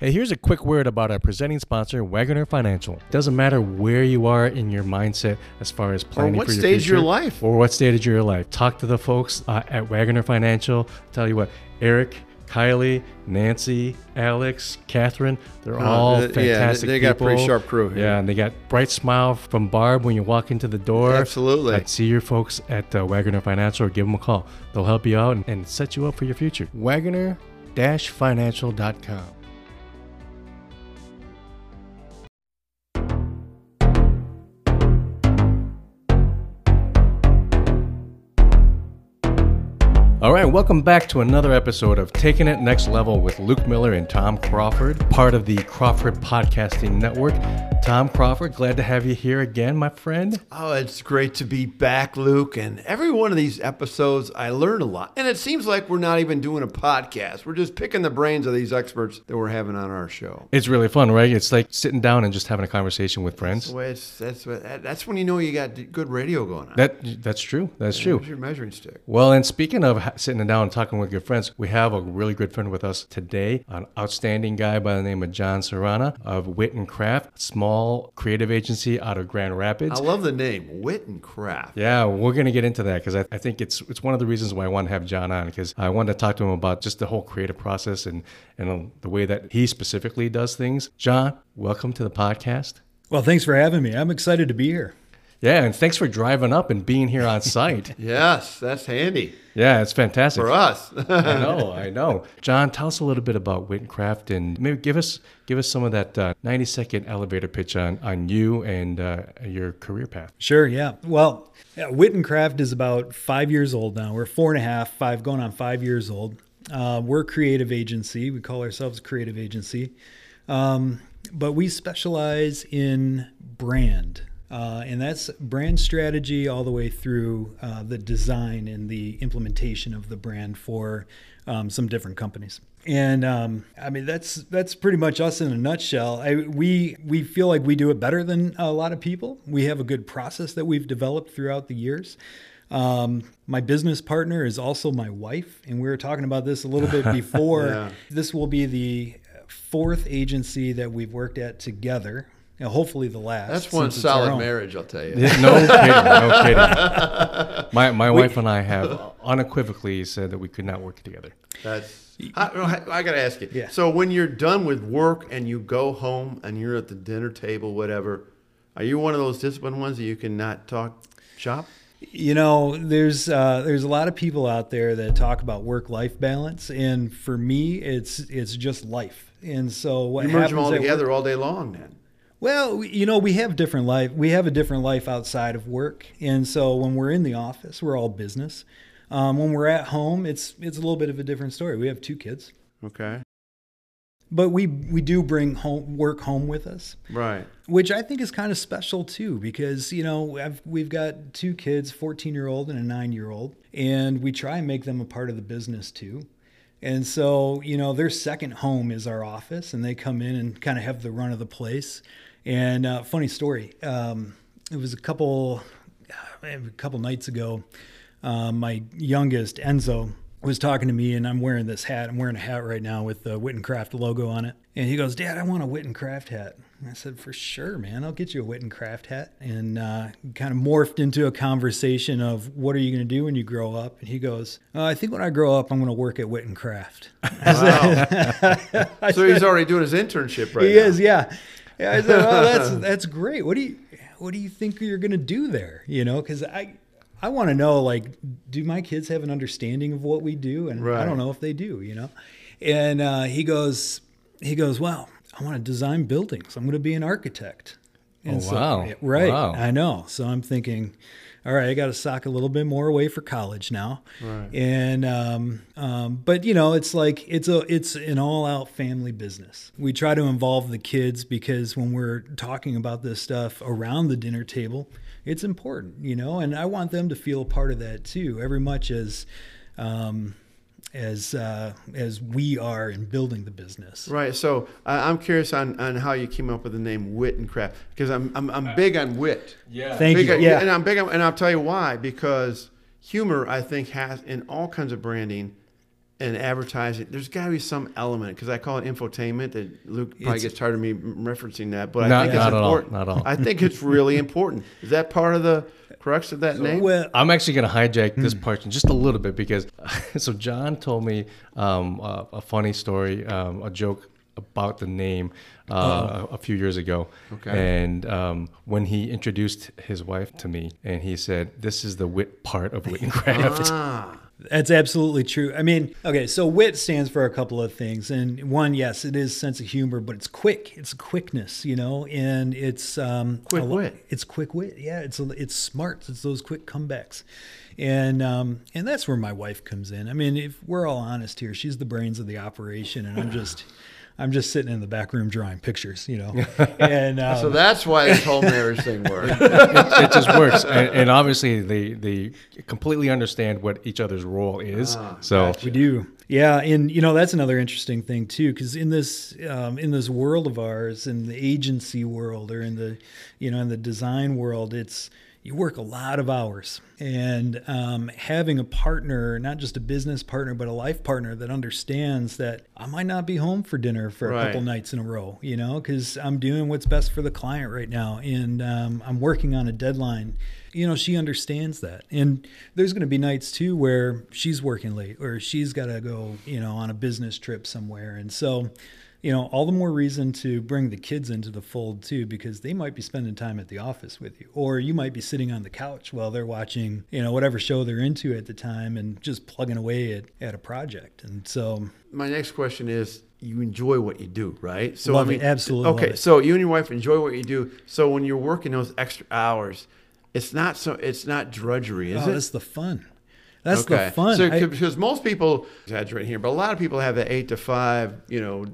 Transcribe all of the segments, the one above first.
Hey, here's a quick word about our presenting sponsor, Wagoner Financial. Doesn't matter where you are in your mindset as far as planning what for your future stage of your life. or what stage of your life. Talk to the folks uh, at Wagoner Financial. Tell you what, Eric, Kylie, Nancy, Alex, Catherine, they're Oh, all th- yeah, fantastic they got a pretty sharp crew here. Yeah, and they got bright smile from Barb when you walk into the door. Absolutely. I'd see your folks at uh, Wagoner Financial or give them a call. They'll help you out and, and set you up for your future. Wagoner-financial.com. Right, welcome back to another episode of Taking It Next Level with Luke Miller and Tom Crawford, part of the Crawford Podcasting Network. Tom Crawford, glad to have you here again, my friend. Oh, it's great to be back, Luke. And every one of these episodes, I learn a lot. And it seems like we're not even doing a podcast. We're just picking the brains of these experts that we're having on our show. It's really fun, right? It's like sitting down and just having a conversation with friends. Way that's, that's when you know you got good radio going on. That that's true. That's true. There's your measuring stick. Well, and speaking of ha- sitting down and talking with your friends, we have a really good friend with us today, an outstanding guy by the name of John Serrana of Wit and Craft, small creative agency out of Grand Rapids. I love the name, Wit and Craft. Yeah, we're going to get into that because I, I think it's it's one of the reasons why I want to have John on because I wanted to talk to him about just the whole creative process and and the way that he specifically does things. John, welcome to the podcast. Well, thanks for having me. I'm excited to be here. Yeah, and thanks for driving up and being here on site. Yes, that's handy yeah, it's fantastic. for us. I know, I know. John, tell us a little bit about Wit and Craft and maybe give us give us some of that uh, 90 second elevator pitch on, on you and uh, your career path. Sure, yeah. Well, yeah, Wit and Craft is about five years old now. We're four and a half, five, going on five years old. Uh, we're a creative agency. We call ourselves a creative agency. Um, but we specialize in brand. Uh, and that's brand strategy all the way through uh, the design and the implementation of the brand for um, some different companies. And um, I mean that's that's pretty much us in a nutshell. I, we we feel like we do it better than a lot of people. We have a good process that we've developed throughout the years. Um, my business partner is also my wife, and we were talking about this a little bit before. Yeah. This will be the fourth agency that we've worked at together. You know, hopefully the last. That's one it's our solid marriage, I'll tell you. No kidding, no kidding. My, my wife and I have unequivocally said that we could not work together. That's. I, I got to ask you. Yeah. So when you're done with work and you go home and you're at the dinner table, whatever, are you one of those disciplined ones that you cannot talk shop? You know, there's uh, there's a lot of people out there that talk about work life balance, and for me, it's it's just life. And so what You merge happens them all at work- together all day long, then. Well, you know, we have different life. We have a different life outside of work, and so when we're in the office, we're all business. Um, when we're at home, it's it's a little bit of a different story. We have two kids, Okay. but we we do bring home work home with us, Right. which I think is kind of special too, because you know I've, we've got two kids, fourteen year old and a nine year old, and we try and make them a part of the business too. And so, you know, their second home is our office, and they come in and kind of have the run of the place. And uh, funny story, um, it was a couple, a couple nights ago. Um, my youngest Enzo was talking to me, and I'm wearing this hat. I'm wearing a hat right now with the Wit and Craft logo on it. And he goes, "Dad, I want a Wit and Craft hat." And I said, "For sure, man. I'll get you a Wit and Craft hat." And uh, kind of morphed into a conversation of, "What are you going to do when you grow up?" And he goes, uh, "I think when I grow up, I'm going to work at Wit and Craft." Wow. so he's already doing his internship right he now. is, yeah. yeah. I said, "Oh, that's that's great. What do you what do you think you're going to do there?" You know, because I I want to know like, do my kids have an understanding of what we do? And I don't know if they do. You know, and uh, he goes he goes, "Well, I want to design buildings. I'm going to be an architect." And Oh, wow. right. Wow. I know. So I'm thinking, all right, I got to sock a little bit more away for college now. Right. And um, um, but you know, it's like it's a it's an all out family business. We try to involve the kids because when we're talking about this stuff around the dinner table, it's important, you know. And I want them to feel a part of that too, every much as. Um, as uh, as we are in building the business, Right. So I I'm curious on, on how you came up with the name Wit and Craft because I'm, I'm I'm big on wit. Yeah. Thank Big you. on- Yeah, And I'm big on, and I'll tell you why because humor I think has in all kinds of branding and advertising, there's got to be some element because I call it infotainment. That Luke probably It's- gets tired of me referencing that, but I Not- think it's not at all, important. not at all. I think it's really important. Is that part of the crux of that name? Well, I'm actually going to hijack this Hmm. part just a little bit because so John told me um, a, a funny story, um, a joke about the name uh, a, a few years ago. Okay. And um, when he introduced his wife to me, and he said, "This is the wit part of wit and craft." ah, That's absolutely true. I mean, okay, so WIT stands for a couple of things. And one, yes, it is sense of humor, but it's quick. It's quickness, you know, and it's um, Quick lo- wit. It's quick wit. Yeah, it's a, it's smart. It's those quick comebacks, and um, and that's where my wife comes in. I mean, if we're all honest here, she's the brains of the operation, and I'm just. I'm just sitting in the back room drawing pictures, you know, and um, so that's why this whole marriage thing works. it just works, and, and obviously they they completely understand what each other's role is. Ah, so We do. Yeah, and you know that's another interesting thing too, because in this um, in this world of ours, in the agency world, or in the you know in the design world, it's you work a lot of hours, and um, having a partner, not just a business partner, but a life partner that understands that I might not be home for dinner for a Right. couple nights in a row, you know, because I'm doing what's best for the client right now, and um, I'm working on a deadline. You know she understands that. And there's going to be nights too where she's working late or she's got to go you know on a business trip somewhere. And so you know all the more reason to bring the kids into the fold too because they might be spending time at the office with you or you might be sitting on the couch while they're watching you know whatever show they're into at the time and just plugging away at, at a project and so My next question is you enjoy what you do, right? So Love it. Absolutely Okay, so you and your wife enjoy what you do. So when you're working those extra hours, it's not so it's not drudgery, is oh it? that's the fun that's the fun So, I- because most people exaggerate here, but a lot of people have that eight to five, you know,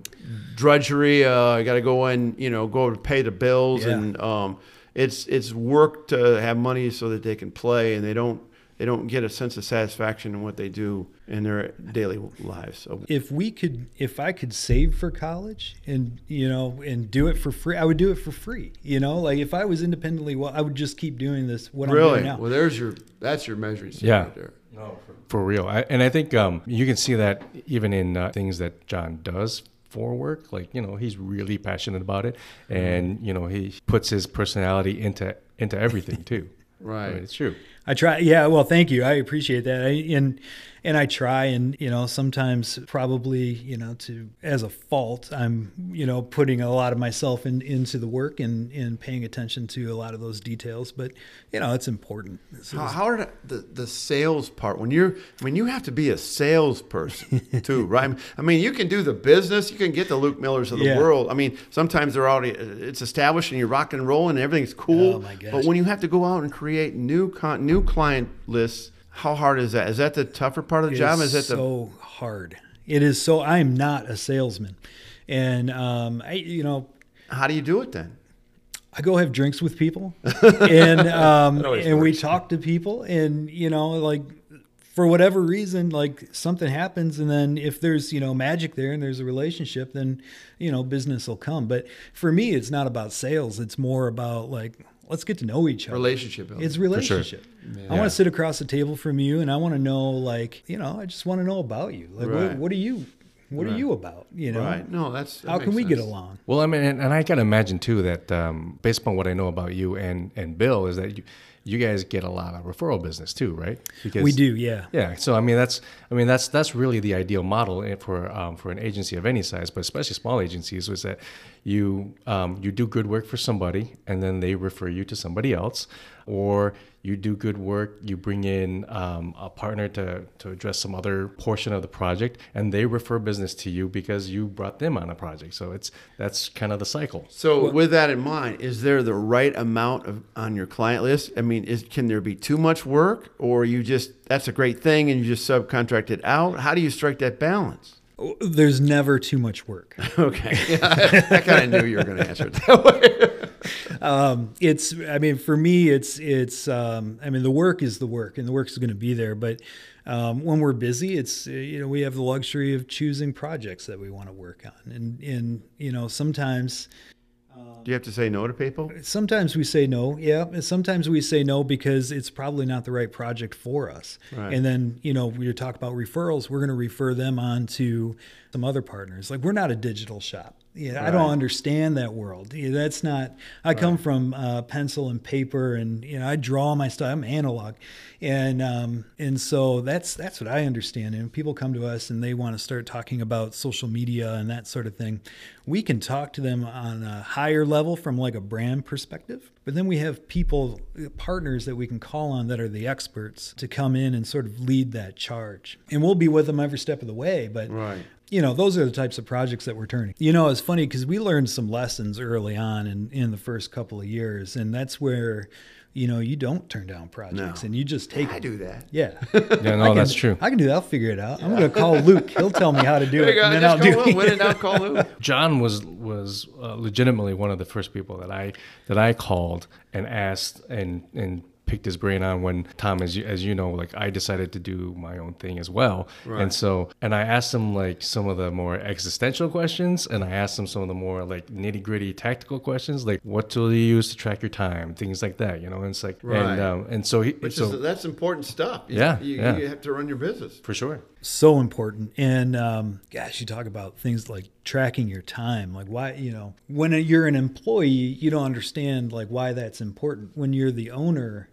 drudgery. Uh, you got to go in, you know, go to pay the bills, Yeah. and um, it's it's work to have money so that they can play, and they don't they don't get a sense of satisfaction in what they do in their daily lives. So if we could if i could save for college and you know and do it for free i would do it for free you know like if i was independently well i would just keep doing this what i'm really, doing now well, there's your that's your measuring stick Yeah. right there. No, for, for real. I, and I think um, you can see that even in uh, things that John does for work. Like, you know, he's really passionate about it. And, you know, he puts his personality into into everything too. I Right. mean, it's true. I try. Yeah. Well, thank you. I appreciate that. I, and and I try, and you know, sometimes probably you know, to as a fault, I'm you know putting a lot of myself in, into the work and and paying attention to a lot of those details. But you know, it's important. This How, is- how are the, the sales part when you're I mean you have to be a salesperson too, right? I mean you can do the business, you can get the Luke Millers of the Yeah. world. I mean sometimes they're already it's established and you're rock and rolling and everything's cool. Oh, my gosh. But when you have to go out and create new con, new client lists, how hard is that? Is that the tougher part of the It job? is Is that the so hard? It is so. I am not a salesman, and um, I, you know, how do you do it then? I go have drinks with people, and um, always and we talk to people, and you know, like for whatever reason, like something happens, and then if there's you know magic there and there's a relationship, then you know business will come. But for me, it's not about sales; it's more about like let's get to know each other. Relationship building. It's relationship. I want to sit across the table from you, and I want to know, like, you know, I just want to know about you. Like, Right. what, what are you? What Right. are you about? You know, right. No, that's that how can makes we get along? Well, I mean, and, and I can imagine too that um, based upon what I know about you and, and Bill is that you, you guys get a lot of referral business too, right? Because We do, yeah. Yeah, so I mean that's I mean that's that's really the ideal model for um, for an agency of any size, but especially small agencies, was that you um, you do good work for somebody and then they refer you to somebody else, or you do good work, you bring in um, a partner to to address some other portion of the project, and they refer business to you because you brought them on a project. So it's that's kind of the cycle. So, with that in mind, is there the right amount of on your client list? I mean, is can there be too much work, or you just that's a great thing and you just subcontract it out? How do you strike that balance? There's never too much work. Okay, I kind of knew you were going to answer it that way. um, it's, I mean, for me, it's, it's, um, I mean, the work is the work, and the work is going to be there. But um, when we're busy, it's, uh, you know, we have the luxury of choosing projects that we want to work on, and, and you know, sometimes Do you have to say no to people? Sometimes we say no, yeah. Sometimes we say no because it's probably not the right project for us. Right. And then, you know, we talk about referrals, we're going to refer them on to some other partners. Like we're not a digital shop. Yeah, I don't understand that world. Yeah, that's not. I come from uh, pencil and paper, and you know, I draw my stuff. I'm analog, and um, and so that's that's what I understand. And people come to us and they want to start talking about social media and that sort of thing. We can talk to them on a higher level from like a brand perspective, but then we have people, partners that we can call on that are the experts to come in and sort of lead that charge, and we'll be with them every step of the way. But Right. You know, those are the types of projects that we're turning. You know, it's funny because we learned some lessons early on in, in the first couple of years, and that's where, you know, you don't turn down projects No. and you just take I it. do that. Yeah. Yeah, no, can- that's true. I can do that. I'll figure it out. I'm going to call Luke. He'll tell me how to do it, go. and then I'll do call it. Lou. When in doubt, call Lou. John was was uh, legitimately one of the first people that I that I called and asked and and picked his brain on when Tom, as you as you know, like I decided to do my own thing as well, Right. and so and I asked him like some of the more existential questions, and I asked him some of the more like nitty gritty tactical questions, like what tool do you use to track your time, things like that, you know. And it's like Right. and um, and so he Which so is that's important stuff. You- Yeah, you, yeah. you have to run your business. for sure. so important and um, gosh you talk about things like tracking your time like why you know when you're an employee you don't understand like why that's important when you're the owner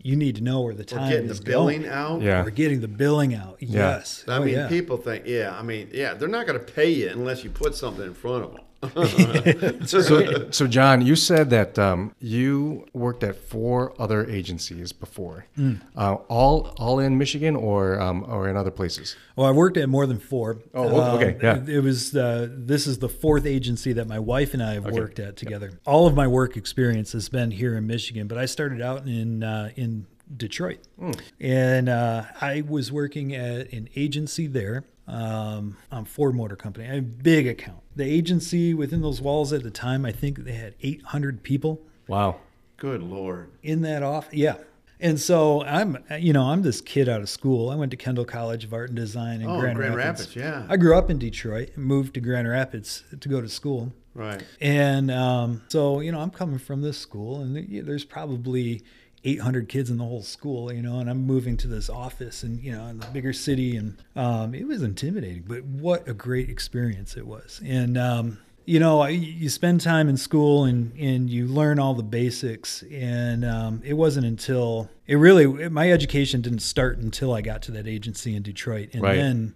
you need to know where the Or time getting the billing going. out. Yeah. or getting the billing out Yeah. yes I Oh, mean, yeah. people think, yeah, I mean, yeah, they're not going to pay you unless you put something in front of them. So, so John, you said that um, you worked at four other agencies before, Mm. uh, all all in Michigan or um, or in other places. Well, I worked at more than four. Oh, okay, Um, yeah. It, it was uh, this is the fourth agency that my wife and I have worked at together. All of my work experience has been here in Michigan, but I started out in uh, in Detroit, Hmm. and uh, I was working at an agency there. Um, on Ford Motor Company, a big account. The agency within those walls at the time, I think they had 800 people Wow. Good Lord. in that off yeah and so i'm you know i'm this kid out of school i went to kendall college of art and design in Oh, grand, Grand rapids. Rapids, yeah. i grew up in detroit and moved to grand rapids to go to school Right. and um, so you know i'm coming from this school and there's probably 800 kids in the whole school you know and i'm moving to this office and you know in the bigger city and um, it was intimidating but what a great experience it was and um, you know you spend time in school and and you learn all the basics and um, it wasn't until it really my education didn't start until i got to that agency in detroit and Right. then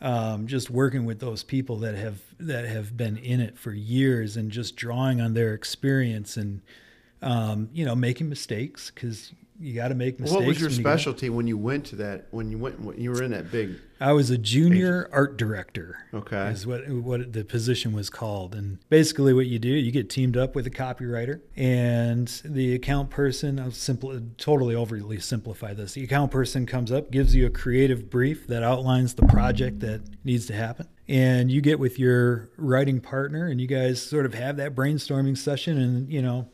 um, just working with those people that have that have been in it for years and just drawing on their experience and um, you know making mistakes because you got to make mistakes. What was your when you specialty when you went to that? When you went, when you were in that big. I was a junior art director. Okay. is what what the position was called. And basically, what you do, you get teamed up with a copywriter and the account person. I'll simply totally overly simplify this. The account person comes up, gives you a creative brief that outlines the project that needs to happen. And you get with your writing partner, and you guys sort of have that brainstorming session, and you know,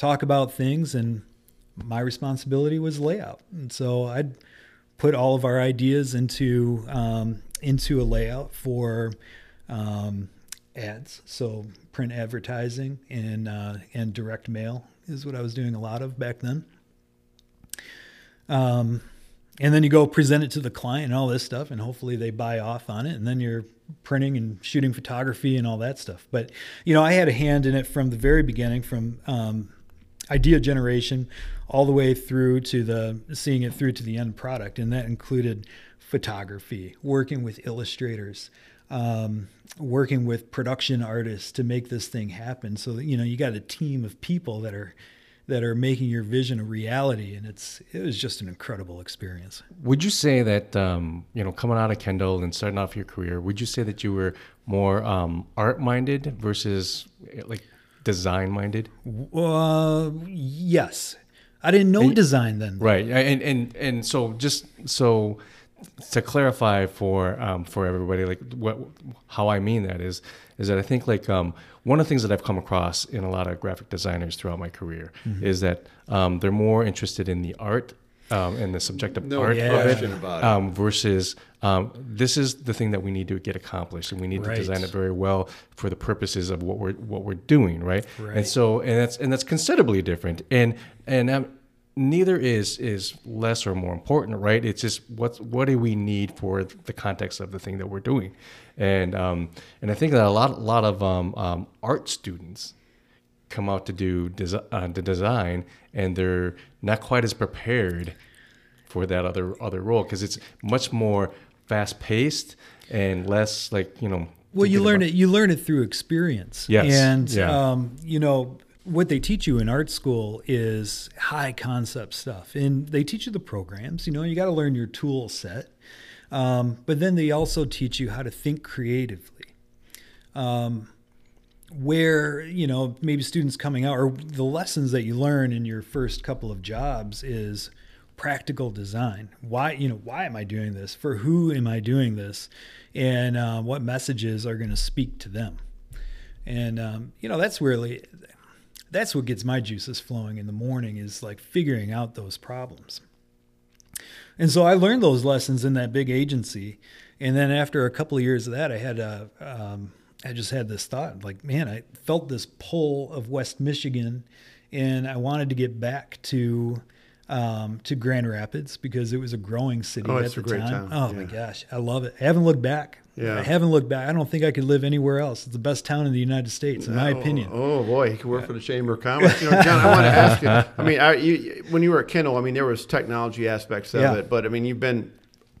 talk about things. And my responsibility was layout, and so I'd put all of our ideas into um, into a layout for um, ads. So print advertising and uh, and direct mail is what I was doing a lot of back then. Um, and then you go present it to the client and all this stuff, and hopefully they buy off on it. And then you're printing and shooting photography and all that stuff. But you know, I had a hand in it from the very beginning, from um, idea generation all the way through to the seeing it through to the end product and that included photography working with illustrators um, working with production artists to make this thing happen. So you know you got a team of people that are that are making your vision a reality and it's it was just an incredible experience. Would you say that um, you know coming out of Kendall and starting off your career, would you say that you were more um, art minded versus like design minded? uh, yes. I didn't know design then Right, and and and so just so to clarify for um, for everybody, like what how I mean that is is that I think like um, one of the things that I've come across in a lot of graphic designers throughout my career is that um, they're more interested in the art um, and the subjective No art of it about it. um, versus um, this is the thing that we need to get accomplished, and we need Right. to design it very well for the purposes of what we're what we're doing, right? Right. And so, and that's and that's considerably different, and and um, neither is is less or more important, right? It's just what what do we need for the context of the thing that we're doing, and um, and I think that a lot a lot of um, um, art students come out to do desi- uh, the design and they're not quite as prepared for that other other role because it's much more fast paced and less like you know Well, you learn about- it. You learn it through experience. Yes, And yeah. um, you know what they teach you in art school is high concept stuff, and they teach you the programs. You know, you got to learn your tool set, um, but then they also teach you how to think creatively. Um, where you know maybe students coming out or the lessons that you learn in your first couple of jobs is practical design. Why you know why am i doing this? For who am i doing this? And uh, what messages are going to speak to them? And um, you know that's really that's what gets my juices flowing in the morning is like figuring out those problems. And so i learned those lessons in that big agency. And then after a couple of years of that i had a um, I just had this thought like, man, I felt this pull of West Michigan and I wanted to get back to um, to Grand Rapids because it was a growing city Oh, at it's the a great time. town. Oh my gosh, I love it. I haven't looked back. Yeah. I haven't looked back. I don't think I could live anywhere else. It's the best town in the United States, in my Oh, opinion. Oh boy, he could work for the Chamber of Commerce. You know, John, I want to ask you. I mean, are you, when you were at Kendall, I mean, there was technology aspects of Yeah. it, but I mean, you've been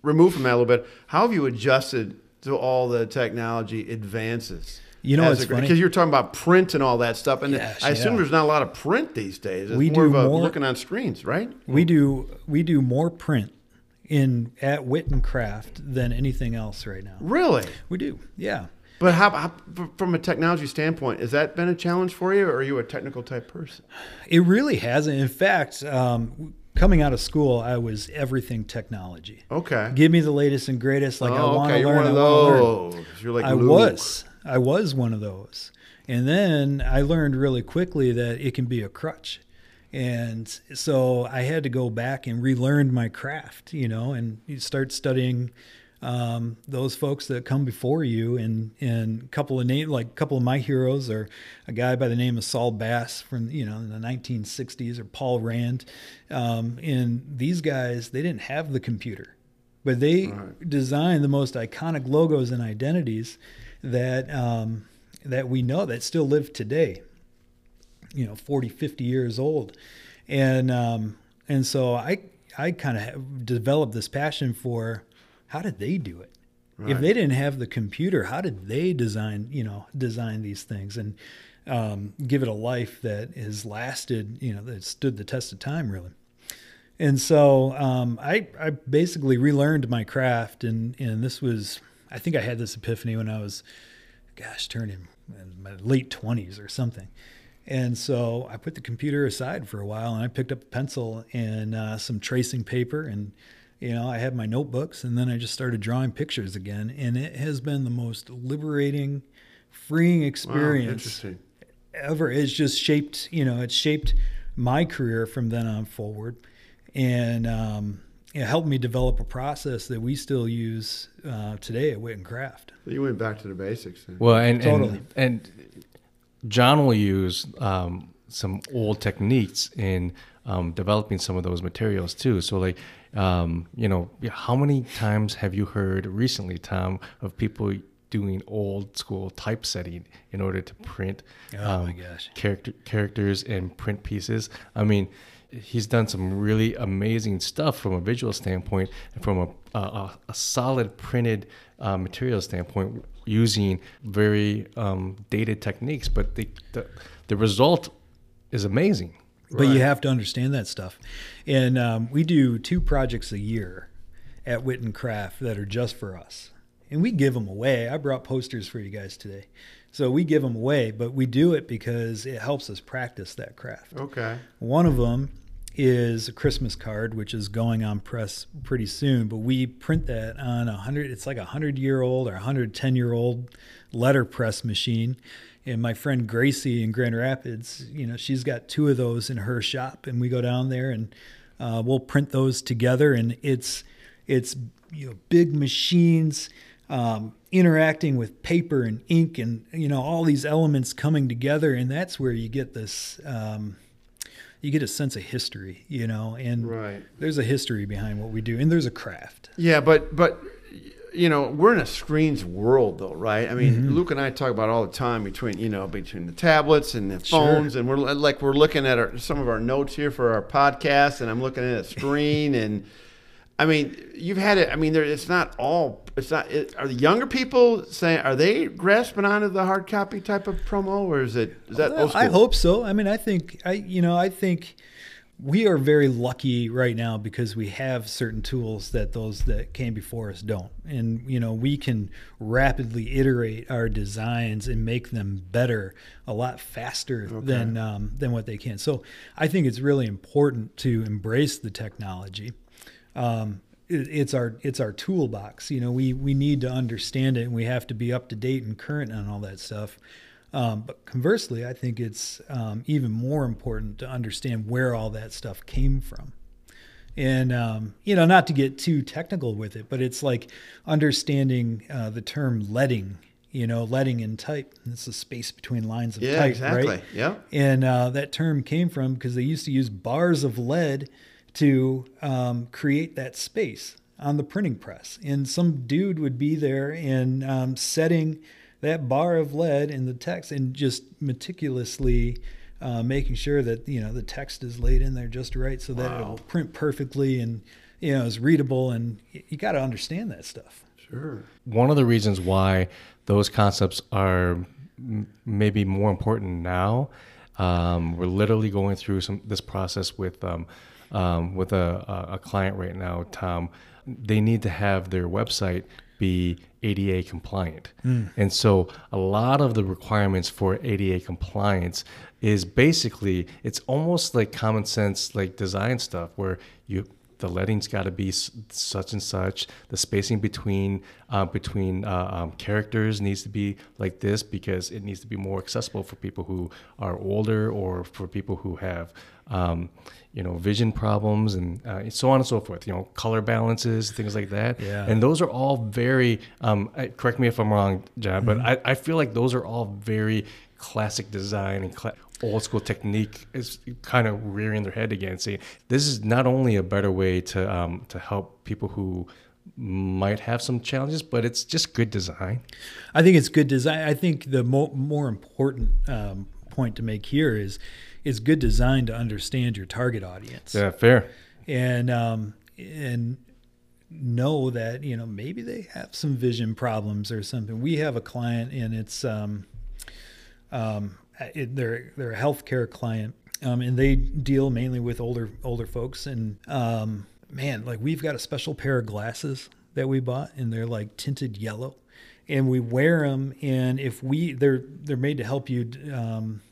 removed from that a little bit. How have you adjusted to all the technology advances? You know what's funny? Because you're talking about print and all that stuff, and Yes, I assume yeah. there's not a lot of print these days. It's We more do of more- looking on screens, right? We do we do more print in at Wit and Craft than anything else right now. Really? We do, yeah. But how, how, from a technology standpoint, has that been a challenge for you, or are you a technical type person? It really hasn't. In fact, um, coming out of school, I was everything technology. Okay. Give me the latest and greatest. Like I oh, want to okay. You're learn. one of I wanna learn. those. You're like I Luke. was. I was one of those. And then I learned really quickly that it can be a crutch. And so I had to go back and relearn my craft, you know, and you start studying um, those folks that come before you. And, and a couple of name, like a couple of my heroes are a guy by the name of Saul Bass from, you know, in the 1960s or Paul Rand. Um, and these guys, they didn't have the computer but they designed the most iconic logos and identities that um, that we know that still live today you know 40 50 years old and um, and so i i kind of developed this passion for how did they do it if they didn't have the computer how did they design you know design these things and um, give it a life that has lasted you know that stood the test of time really and so um, I, I basically relearned my craft, and, and this was, I think I had this epiphany when I was, gosh, turning in my late 20s or something. And so I put the computer aside for a while and I picked up a pencil and uh, some tracing paper. And, you know, I had my notebooks and then I just started drawing pictures again. And it has been the most liberating, freeing experience interesting. ever. It's just shaped, you know, it's shaped my career from then on forward, and um, it helped me develop a process that we still use uh, today at Wit and Craft. You went back to the basics. Then. Well, and Totally. and, and John will use um, some old techniques in um, developing some of those materials too. So, like, um, you know, how many times have you heard recently, Tom, of people doing old school typesetting in order to print Oh, my um, gosh. character characters and print pieces? I mean. He's done some really amazing stuff from a visual standpoint and from a, a, a solid printed uh, material standpoint using very um, dated techniques, but the, the the result is amazing. But you have to understand that stuff. And um, we do two projects a year at Wit and Craft that are just for us. And we give them away. I brought posters for you guys today. So we give them away, but we do it because it helps us practice that craft. Okay. One of them is a Christmas card, which is going on press pretty soon. But we print that on a hundred. It's like a hundred year old or a hundred ten year old letter press machine. And my friend Gracie in Grand Rapids, you know, she's got two of those in her shop, and we go down there and Uh, we'll print those together, and it's it's you know big machines um, interacting with paper and ink, and you know all these elements coming together, and that's where you get this. Um, you get a sense of history, you know, and Right. there's a history behind what we do, and there's a craft. Yeah, but but you know we're in a screens world though, right? I mean, Mm-hmm. Luke and I talk about all the time between you know between the tablets and the Sure. phones, and we're like we're looking at our, some of our notes here for our podcast, and I'm looking at a screen, and I mean, you've had it. I mean, there it's not all. It's not. It, are the younger people saying are they grasping onto the hard copy type of promo, or is it is that? Well, I hope so. I mean, I think I, you know, I think we are very lucky right now because we have certain tools that those that came before us don't, and you know, we can rapidly iterate our designs and make them better a lot faster than um, than what they can. So, I think it's really important to embrace the technology. Um, it, it's our it's our toolbox. You know, we we need to understand it, and we have to be up to date and current on all that stuff. Um, but conversely, I think it's um, even more important to understand where all that stuff came from. And, um, you know, not to get too technical with it, but it's like understanding uh, the term leading, you know, leading in type. It's the space between lines of Yeah, type, exactly. right? Yeah. And uh, that term came from because they used to use bars of lead to um, create that space on the printing press. And some dude would be there and um, setting that bar of lead in the text and just meticulously uh, making sure that you know the text is laid in there just right so that it'll print perfectly and you know is readable. And you got to understand that stuff. Sure. One of the reasons why those concepts are m- maybe more important now, um, we're literally going through some this process with um, um, with a, a a client right now, Tom. They need to have their website be ADA compliant, mm. and so a lot of the requirements for ADA compliance is basically it's almost like common sense like design stuff where you the leading's got to be such and such. The spacing between uh, between uh, um, characters needs to be like this because it needs to be more accessible for people who are older or for people who have um, you know vision problems and uh, so on and so forth. You know, color balances, things like that. Yeah. And those are all very. Um, I- correct me if I'm wrong, John, but I, I feel like those are all very classic design and cla- old school technique is kind of rearing their head again, saying this is not only a better way to um, to help people who might have some challenges, but it's just good design. I think it's good design. I think the mo- more important um, point to make here is is good design to understand your target audience Yeah, fair. and um, and know that you know maybe they have some vision problems or something. We have a client and it's um, um, it, they're they're a healthcare client um, and they deal mainly with older older folks. And um, man like we've got a special pair of glasses that we bought and they're like tinted yellow. And we wear them and if we they're they're made to help you um,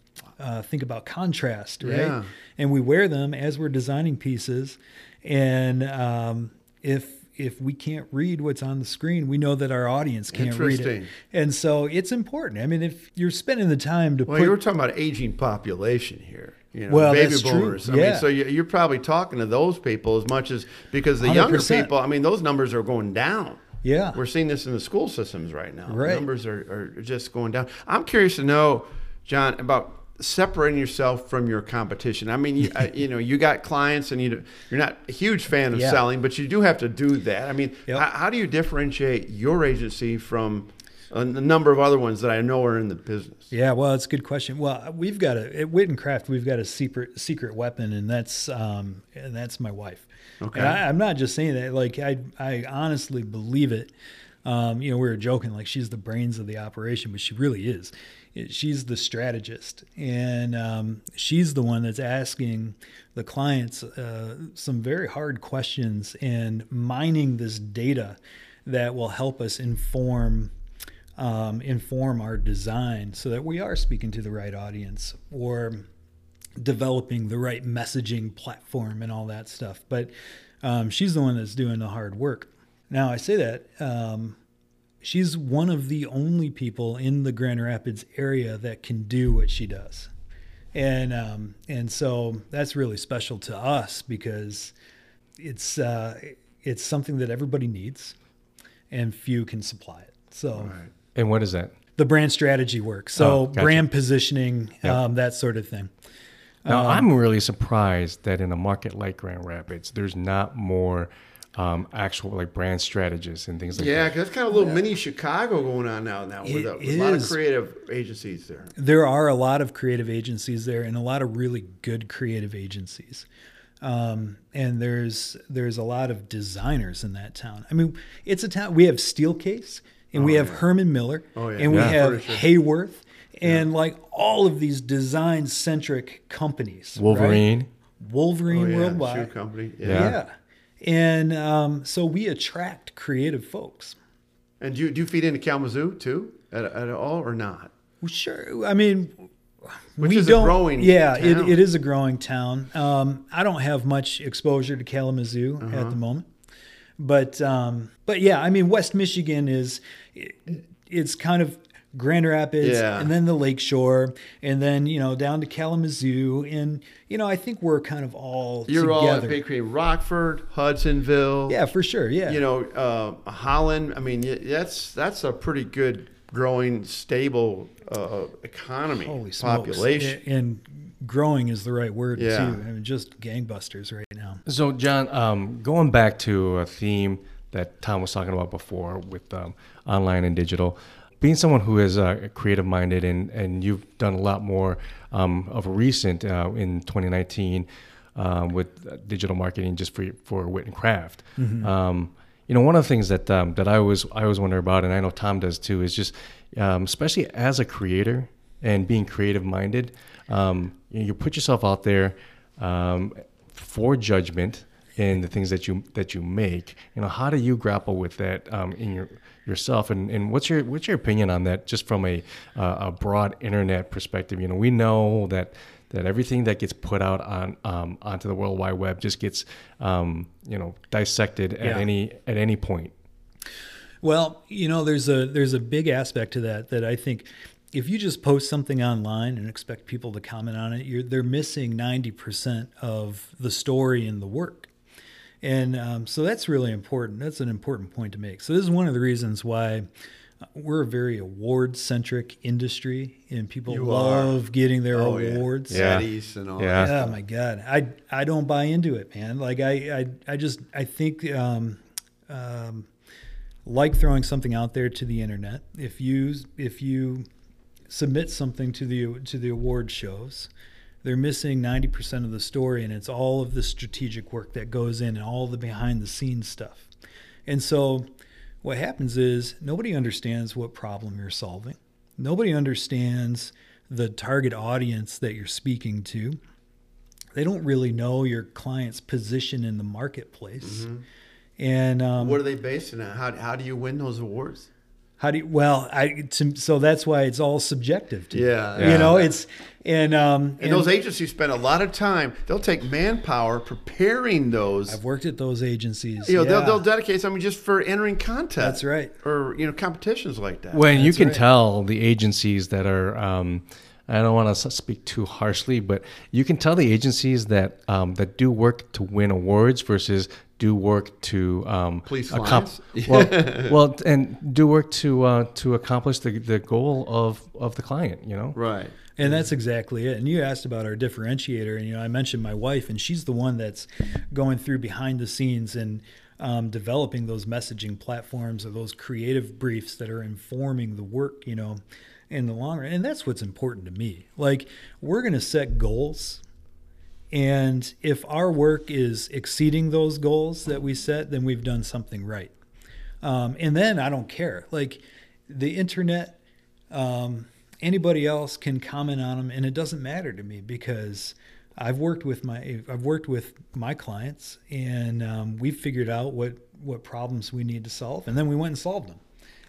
uh, think about contrast right? Yeah. and we wear them as we're designing pieces. And um, if if we can't read what's on the screen we know that our audience can't read it Interesting. and so it's important i mean if you're spending the time to Well, put you were talking about aging population here. You know, Well, baby that's true. boomers. I mean, so you- you're probably talking to those people as much as because the younger 100%. people. I mean, those numbers are going down. Yeah. we're seeing this in the school systems right now. The Right. numbers are, are just going down. I'm curious to know, John, about separating yourself from your competition. I mean, you, I, you know, you got clients, and you you're not a huge fan of Yeah. selling, but you do have to do that. I mean, Yep. how, how do you differentiate your agency from a, a number of other ones that I know are in the business? Yeah, well, it's a good question. Well, we've got a at Wit and Craft, we've got a secret secret weapon, and that's um, and that's my wife. Okay. And I, I'm not just saying that; like I I honestly believe it. Um, you know, we were joking like she's the brains of the operation, but she really is. She's the strategist, and um, she's the one that's asking the clients uh, some very hard questions and mining this data that will help us inform um, inform our design so that we are speaking to the right audience or developing the right messaging platform and all that stuff. But um, she's the one that's doing the hard work. Now, I say that um, she's one of the only people in the Grand Rapids area that can do what she does. and um, and so that's really special to us because it's uh, it's something that everybody needs, and few can supply it. So Right. And what is that? the brand strategy work. So Oh, gotcha. brand positioning, Yeah. um, that sort of thing. Now, Um, I'm really surprised that in a market like Grand Rapids, there's not more um, actual like brand strategists and things like Yeah, that. 'cause that's kind of a little mini Chicago going on now. Now with It- a, with a lot of creative agencies there. There are a lot of creative agencies there, and a lot of really good creative agencies. Um, and there's there's a lot of designers in that town. I mean, it's a town. We have Steelcase, and we Oh, have yeah. Herman Miller, Oh, yeah. and we have Furniture. Haworth, and like all of these design centric companies. right? Wolverine. Wolverine Oh, yeah, Worldwide. shoe company. Yeah. And um, so we attract creative folks. And do you, do you feed into Kalamazoo too at, at all or not? Well, sure. I mean, Which we is don't. growing yeah, it, it is a growing town. Um, I don't have much exposure to Kalamazoo Uh-huh. at the moment, but um, but yeah, I mean, West Michigan is it, it's kind of Grand Rapids, Yeah. and then the Lakeshore, and then you know down to Kalamazoo, and you know I think we're kind of all You're all together. at Big Creek, Rockford, Hudsonville. yeah, for sure. Yeah, You know, uh, Holland. I mean, that's that's a pretty good, growing, stable uh, economy, Holy population. A- And growing is the right word Yeah. too. I mean, just gangbusters right now. So, John, um, going back to a theme that Tom was talking about before with um, online and digital, being someone who is uh, creative minded and, and you've done a lot more um, of recent uh, in 2019 um, with uh, digital marketing just for for Wit and Craft. Um, you know, one of the things that um, that I always I always wonder about, and I know Tom does too, is just um, especially as a creator and being creative minded, um, you, know, you put yourself out there um, for judgment in the things that you that you make. You know, how do you grapple with that um, in your yourself, and, and what's your what's your opinion on that, just from a uh, a broad internet perspective? You know, we know that that everything that gets put out on um, onto the World Wide Web just gets um, you know dissected at Yeah. any at any point. Well, you know, there's a there's a big aspect to that that I think if you just post something online and expect people to comment on it, you're they're missing ninety percent of the story and the work, and um, so that's really important. That's an important point to make. So this is one of the reasons why we're a very award centric industry, and people You are. love getting their Oh, awards. Yeah. Seddies and all Yeah. that. Oh my god, I I don't buy into it, man. Like I I, I just I think um, um, like throwing something out there to the internet. If you if you submit something to the to the award shows, they're missing ninety percent of the story, and it's all of the strategic work that goes in and all the behind the scenes stuff. And so, what happens is nobody understands what problem you're solving. Nobody understands the target audience that you're speaking to. They don't really know your client's position in the marketplace. And um, What are they based on? How, how do you win those awards? How do you, well, I to, so that's why it's all subjective. To Yeah. you Yeah. know, it's and um And those agencies spend a lot of time. They'll take manpower preparing those. I've worked at those agencies. you know, they'll, they'll dedicate something just for entering contests. That's right. Or you know, competitions like that. When you can right. tell the agencies that are, um, I don't want to speak too harshly, but you can tell the agencies that um, that do work to win awards versus do work to um, Please accom- clients. well, well, and do work to uh, to accomplish the, the goal of, of the client. You know, right. And that's exactly it. And you asked about our differentiator, and you know, I mentioned my wife, and she's the one that's going through behind the scenes and um, developing those messaging platforms or those creative briefs that are informing the work, you know, in the long run. And that's what's important to me. Like, we're going to set goals. And if our work is exceeding those goals that we set, then we've done something right. Um, and then I don't care. Like the internet, um, anybody else can comment on them, and it doesn't matter to me because I've worked with my I've worked with my clients, and um, we've figured out what what problems we need to solve, and then we went and solved them.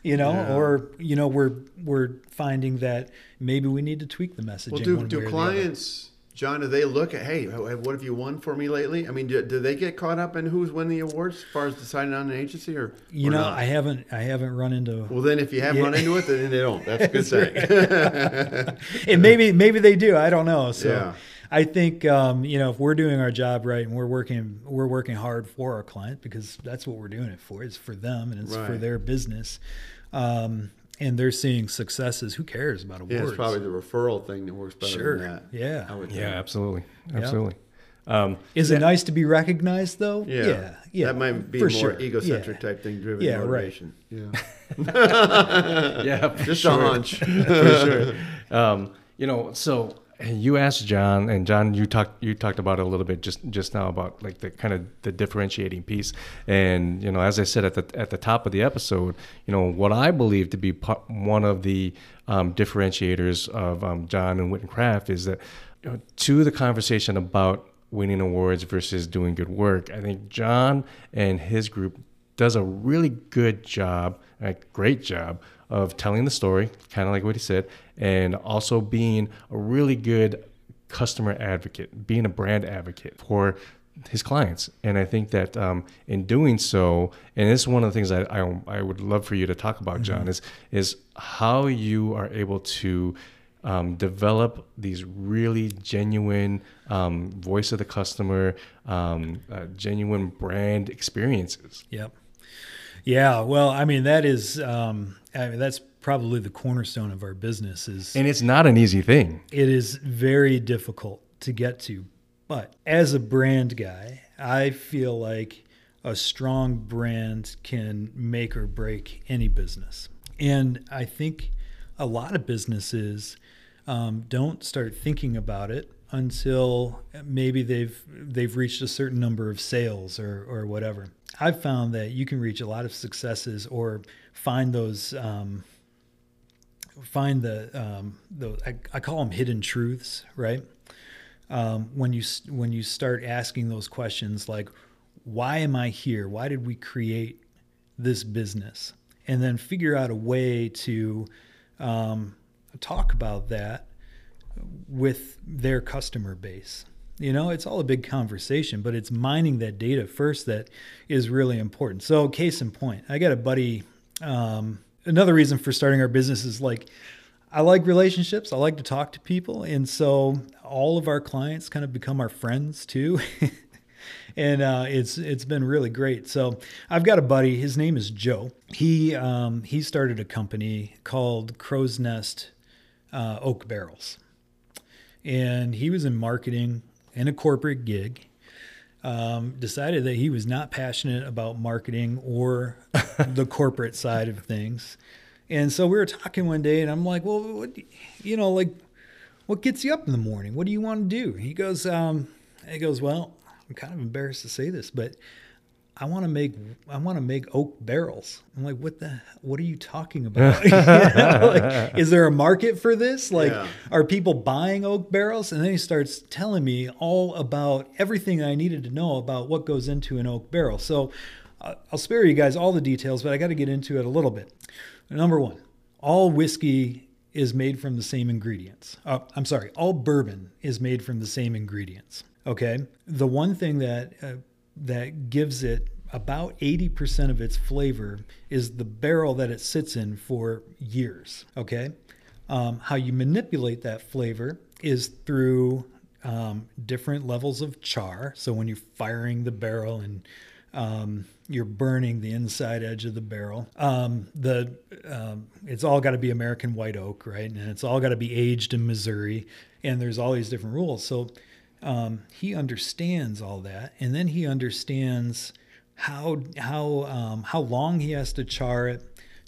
You know, Yeah. or you know, we're we're finding that maybe we need to tweak the messaging. Well, do do or the other. clients John, do they look at, hey, what have you won for me lately? I mean, do, do they get caught up in who's winning the awards as far as deciding on an agency, or you or know, not? I haven't I haven't run into. Well, then if you haven't Yeah. run into it, then they don't. That's a good thing. and maybe maybe they do. I don't know. So Yeah. I think um, you know if we're doing our job right and we're working we're working hard for our client because that's what we're doing it for. It's for them and it's for their business. Um, and they're seeing successes. Who cares about awards? yeah, it's probably the referral thing that works better Sure. than that. Yeah. I would Yeah, think. absolutely, absolutely. Um, Is it nice to be recognized though? Yeah. yeah, yeah, That might be for more sure. egocentric Yeah. type thing, driven Yeah, right. Yeah. yeah, Just sure. a hunch. for sure. Um, you know, so you asked John, and John, you talked you talked about a little bit just just now about like the kind of the differentiating piece, and you know, as I said at the at the top of the episode, you know, what I believe to be part, one of the um, differentiators of um, John and Wit and Craft is that you know, to the conversation about winning awards versus doing good work, I think John and his group does a really good job, a great job of telling the story, kind of like what he said, and also being a really good customer advocate, being a brand advocate for his clients. And I think that um, in doing so, and this is one of the things I, I, I would love for you to talk about, John, is is how you are able to um, develop these really genuine um, voice of the customer, um, uh, genuine brand experiences. Yep. Yeah. Well, I mean, that is um, I mean, that's probably the cornerstone of our business. Is And it's not an easy thing. it is very difficult to get to. But as a brand guy, I feel like a strong brand can make or break any business. And I think a lot of businesses um, don't start thinking about it until maybe they've they've reached a certain number of sales or or whatever. I've found that you can reach a lot of successes or find those um, find the um, the I, I call them hidden truths, right? Um, when you when you start asking those questions like, why am I here? Why did we create this business? And then figure out a way to um, talk about that with their customer base. You know, it's all a big conversation, but it's mining that data first that is really important. So, case in point, I got a buddy. Um, another reason for starting our business is like, I like relationships. I like to talk to people, and so all of our clients kind of become our friends too. and uh, it's it's been really great. So I've got a buddy. His name is Joe. He um, he started a company called Crow's Nest uh, Oak Barrels, and he was in marketing in a corporate gig. Um, decided that he was not passionate about marketing or the corporate side of things. And so we were talking one day, and I'm like, "Well, what, you know, like, what gets you up in the morning? What do you want to do?" He goes, um, "He goes, well, I'm kind of embarrassed to say this, but I want to make I want to make oak barrels." I'm like, "What the? What are you talking about? You know, like, is there a market for this? Like, Yeah. are people buying oak barrels?" And then he starts telling me all about everything I needed to know about what goes into an oak barrel. So uh, I'll spare you guys all the details, but I got to get into it a little bit. Number one, all whiskey is made from the same ingredients. Uh, I'm sorry, all bourbon is made from the same ingredients. Okay, the one thing that uh, that gives it about 80% of its flavor is the barrel that it sits in for years. Okay, um, how you manipulate that flavor is through um, different levels of char. So when you're firing the barrel and um, you're burning the inside edge of the barrel. Um, the um, it's all got to be American white oak, right? And it's all got to be aged in Missouri. And there's all these different rules. So um, he understands all that, and then he understands how how um, how long he has to char it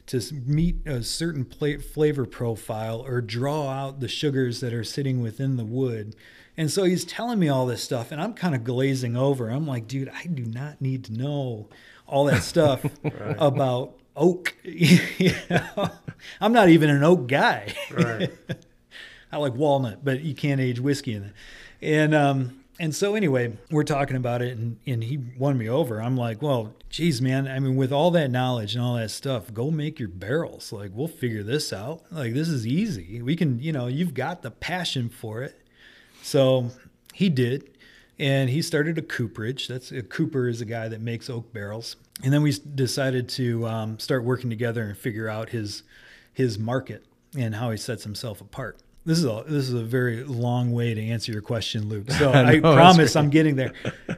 to meet a certain pla- flavor profile or draw out the sugars that are sitting within the wood. And so he's telling me all this stuff, and I'm kind of glazing over. I'm like, dude, I do not need to know all that stuff about oak. You know? I'm not even an oak guy. Right. I like walnut, but you can't age whiskey in it. And um, and so anyway, we're talking about it, and and he won me over. I'm like, well, geez, man. I mean, with all that knowledge and all that stuff, go make your barrels. Like, we'll figure this out. Like, this is easy. We can, you know, you've got the passion for it. So he did. And he started a cooperage. That's a cooper is a guy that makes oak barrels. And then we decided to um, start working together and figure out his his market and how he sets himself apart. This is a this is a very long way to answer your question, Luke. So I I, know, promise. I'm getting there.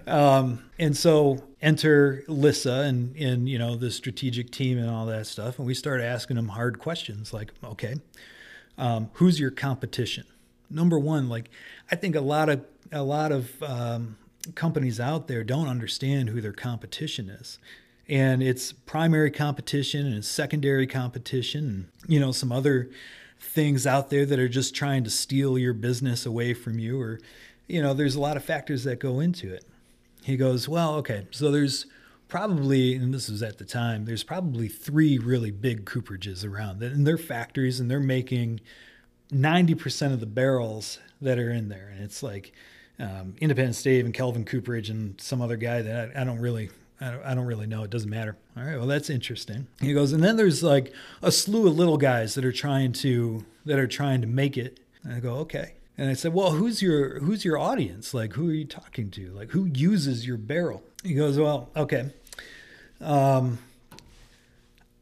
Um, and so enter Lissa and and you know the strategic team and all that stuff, and we start asking them hard questions like, okay, um, who's your competition? Number one, like I think a lot of a lot of um, companies out there don't understand who their competition is, and it's primary competition and it's secondary competition, and you know some other things out there that are just trying to steal your business away from you, or you know there's a lot of factors that go into it. He goes, well, okay, so there's probably, and this was at the time, there's probably three really big cooperages around, and they're factories, and they're making 90% of the barrels that are in there. And it's like um, Independent Stave and Kelvin Cooperage and some other guy that I, I don't really. I don't, I don't really know. It doesn't matter. All right. Well, that's interesting. He goes, and then there's like a slew of little guys that are trying to that are trying to make it. And I go, okay. And I said, well, who's your who's your audience? Like, who are you talking to? Like, who uses your barrel? He goes, well, okay. Um,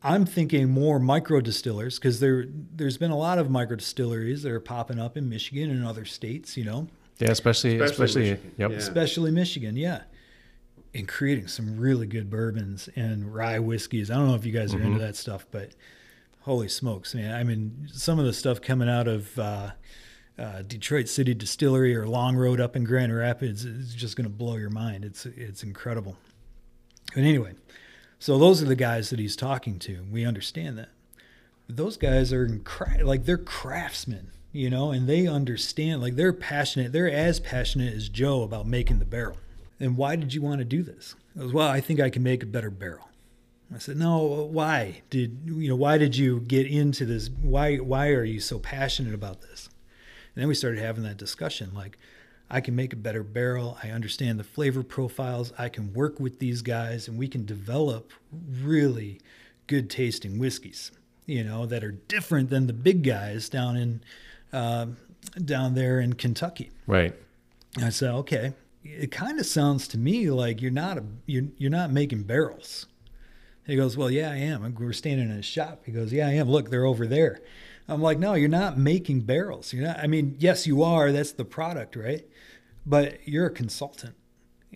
I'm thinking more micro distillers because there there's been a lot of micro distilleries that are popping up in Michigan and other states, you know, Yeah, especially Especially especially, Michigan, yep. yeah. especially Michigan, yeah, and creating some really good bourbons and rye whiskeys. I don't know if you guys are into that stuff, but holy smokes, man! I mean, some of the stuff coming out of uh, uh, Detroit City Distillery or Long Road up in Grand Rapids is just going to blow your mind. It's it's incredible. But anyway, so those are the guys that he's talking to. We understand that. Those guys are like they're craftsmen, you know, and they understand like they're passionate. They're as passionate as Joe about making the barrel. And why did you want to do this? He goes, well, I think I can make a better barrel. I said, no, why did you know why did you get into this? Why why are you so passionate about this? And then we started having that discussion like I can make a better barrel. I understand the flavor profiles. I can work with these guys and we can develop really good tasting whiskeys, you know, that are different than the big guys down in um down there in Kentucky. Right. I said, okay. It kind of sounds to me like you're not a you're you're not making barrels. He goes, well, yeah, I am. We're standing in a shop. He goes, yeah, I am. Look, they're over there. I'm like, no, you're not making barrels. You're not. I mean, yes, you are. That's the product, right? But you're a consultant,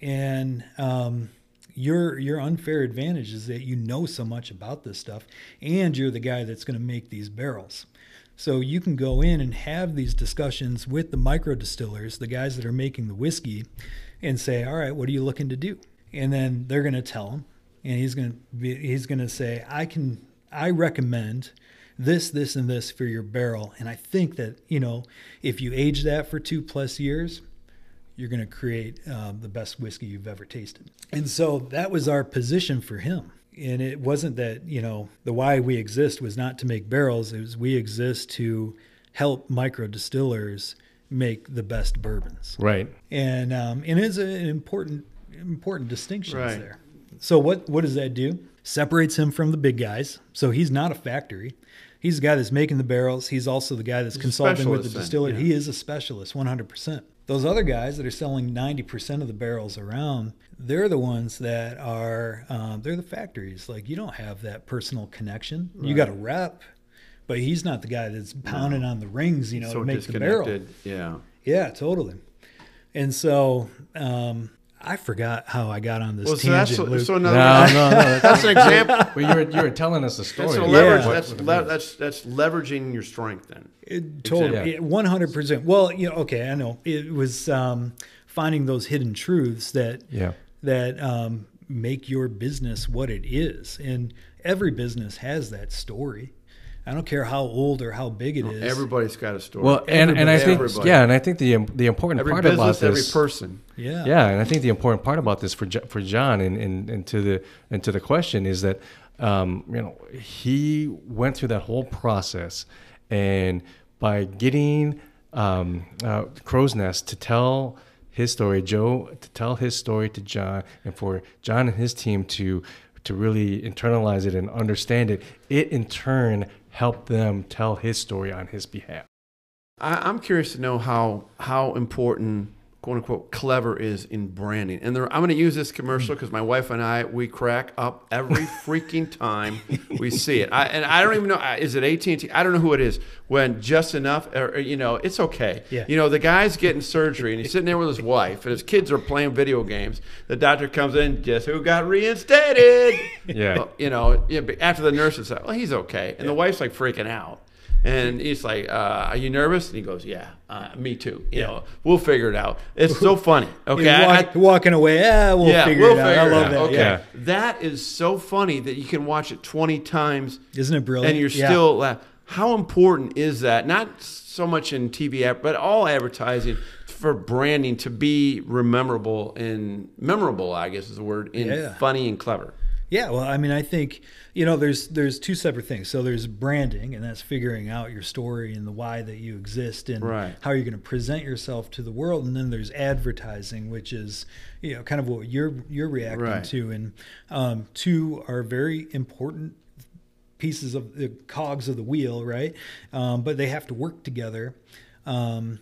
and um, your your unfair advantage is that you know so much about this stuff, and you're the guy that's going to make these barrels. So you can go in and have these discussions with the micro distillers, the guys that are making the whiskey, and say, "All right, what are you looking to do?" And then they're going to tell him, and he's going to be, he's going to say, "I can I recommend this, this, and this for your barrel, and I think that you know if you age that for two plus years." You're going to create um, the best whiskey you've ever tasted. And so that was our position for him and it wasn't that you know the why we exist was not to make barrels it was we exist to help micro distillers make the best bourbons. Right. and um, and it's an important important distinctions Right. there. So what what does that do? Separates him from the big guys. So he's not a factory. He's the guy that's making the barrels. He's also the guy that's He's consulting with the specialist then, distiller. yeah. he is a specialist 100% those other guys that are selling 90% of the barrels around they're the ones that are um, they're the factories like you don't have that personal connection you got a rep but he's not the guy that's pounding on the rings you know so to make the barrel. Yeah. yeah, totally. And so um, I forgot how I got on this Well, so that's tangent. so, Luke. so No, another, no, no. That's, that's an example. well, you were you were telling us a story. That's, a leverage, What- that's, le- that's that's leveraging your strength then. It, totally, one hundred percent. Well, you know, okay, I know it was um, finding those hidden truths that Yeah. that um, make your business what it is, and every business has that story. I don't care how old or how big it is. Everybody's got a story. Well, and, and I think Everybody. yeah, and I think the the important every part about business, every this, person. yeah, yeah, and I think the important part about this for for John and, and, and to the and to the question is that um, you know he went through that whole process, and by getting um, uh, Crow's Nest to tell his story, Joe to tell his story to John, and for John and his team to to really internalize it and understand it, it in turn helped them tell his story on his behalf. I, I'm curious to know how how important quote unquote clever is in branding. And there, I'm going to use this commercial hmm. because my wife and I we crack up every freaking time we see it. I, and I don't even know is it AT&T? I don't know who it is. When just enough, or, or, you know, it's okay. Yeah. You know, the guy's getting surgery and he's sitting there with his wife and his kids are playing video games. The doctor comes in, guess who got reinstated? Yeah. Well, you know, yeah, after the nurse is like, well, he's okay, and the wife's like freaking out. And he's like, uh, "Are you nervous?" And he goes, "Yeah, uh, me too. You know, we'll figure it out." It's so funny. Okay, walk- I- walking away. Yeah, we'll yeah, figure we'll it out. figure I love out. that. Okay, Yeah. that is so funny that you can watch it twenty times Isn't it brilliant? and you're Yeah. still laugh. How important is that? Not so much in TV, ad- but all advertising for branding to be memorable and memorable. I guess is the word. Yeah. funny and clever. Yeah, well, I mean, I think you know, there's there's two separate things. So there's branding, and that's figuring out your story and the why that you exist and Right. how you're going to present yourself to the world. And then there's advertising, which is you know kind of what you're you're reacting Right. to, and um, two are very important pieces of the cogs of the wheel, right? Um, but they have to work together. Um,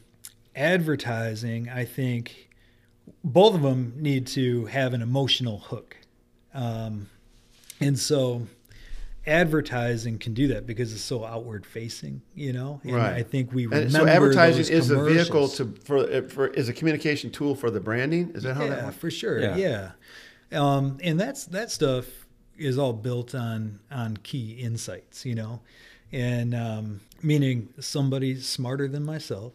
advertising, I think, both of them need to have an emotional hook. Um, and so advertising can do that because it's so outward facing, you know? And Right. I think we remember And so advertising those is a vehicle to for for is a communication tool for the branding. Is that how that yeah, works? for sure. Yeah. Yeah. Um, and that's that stuff is all built on on key insights, you know, and um, meaning somebody smarter than myself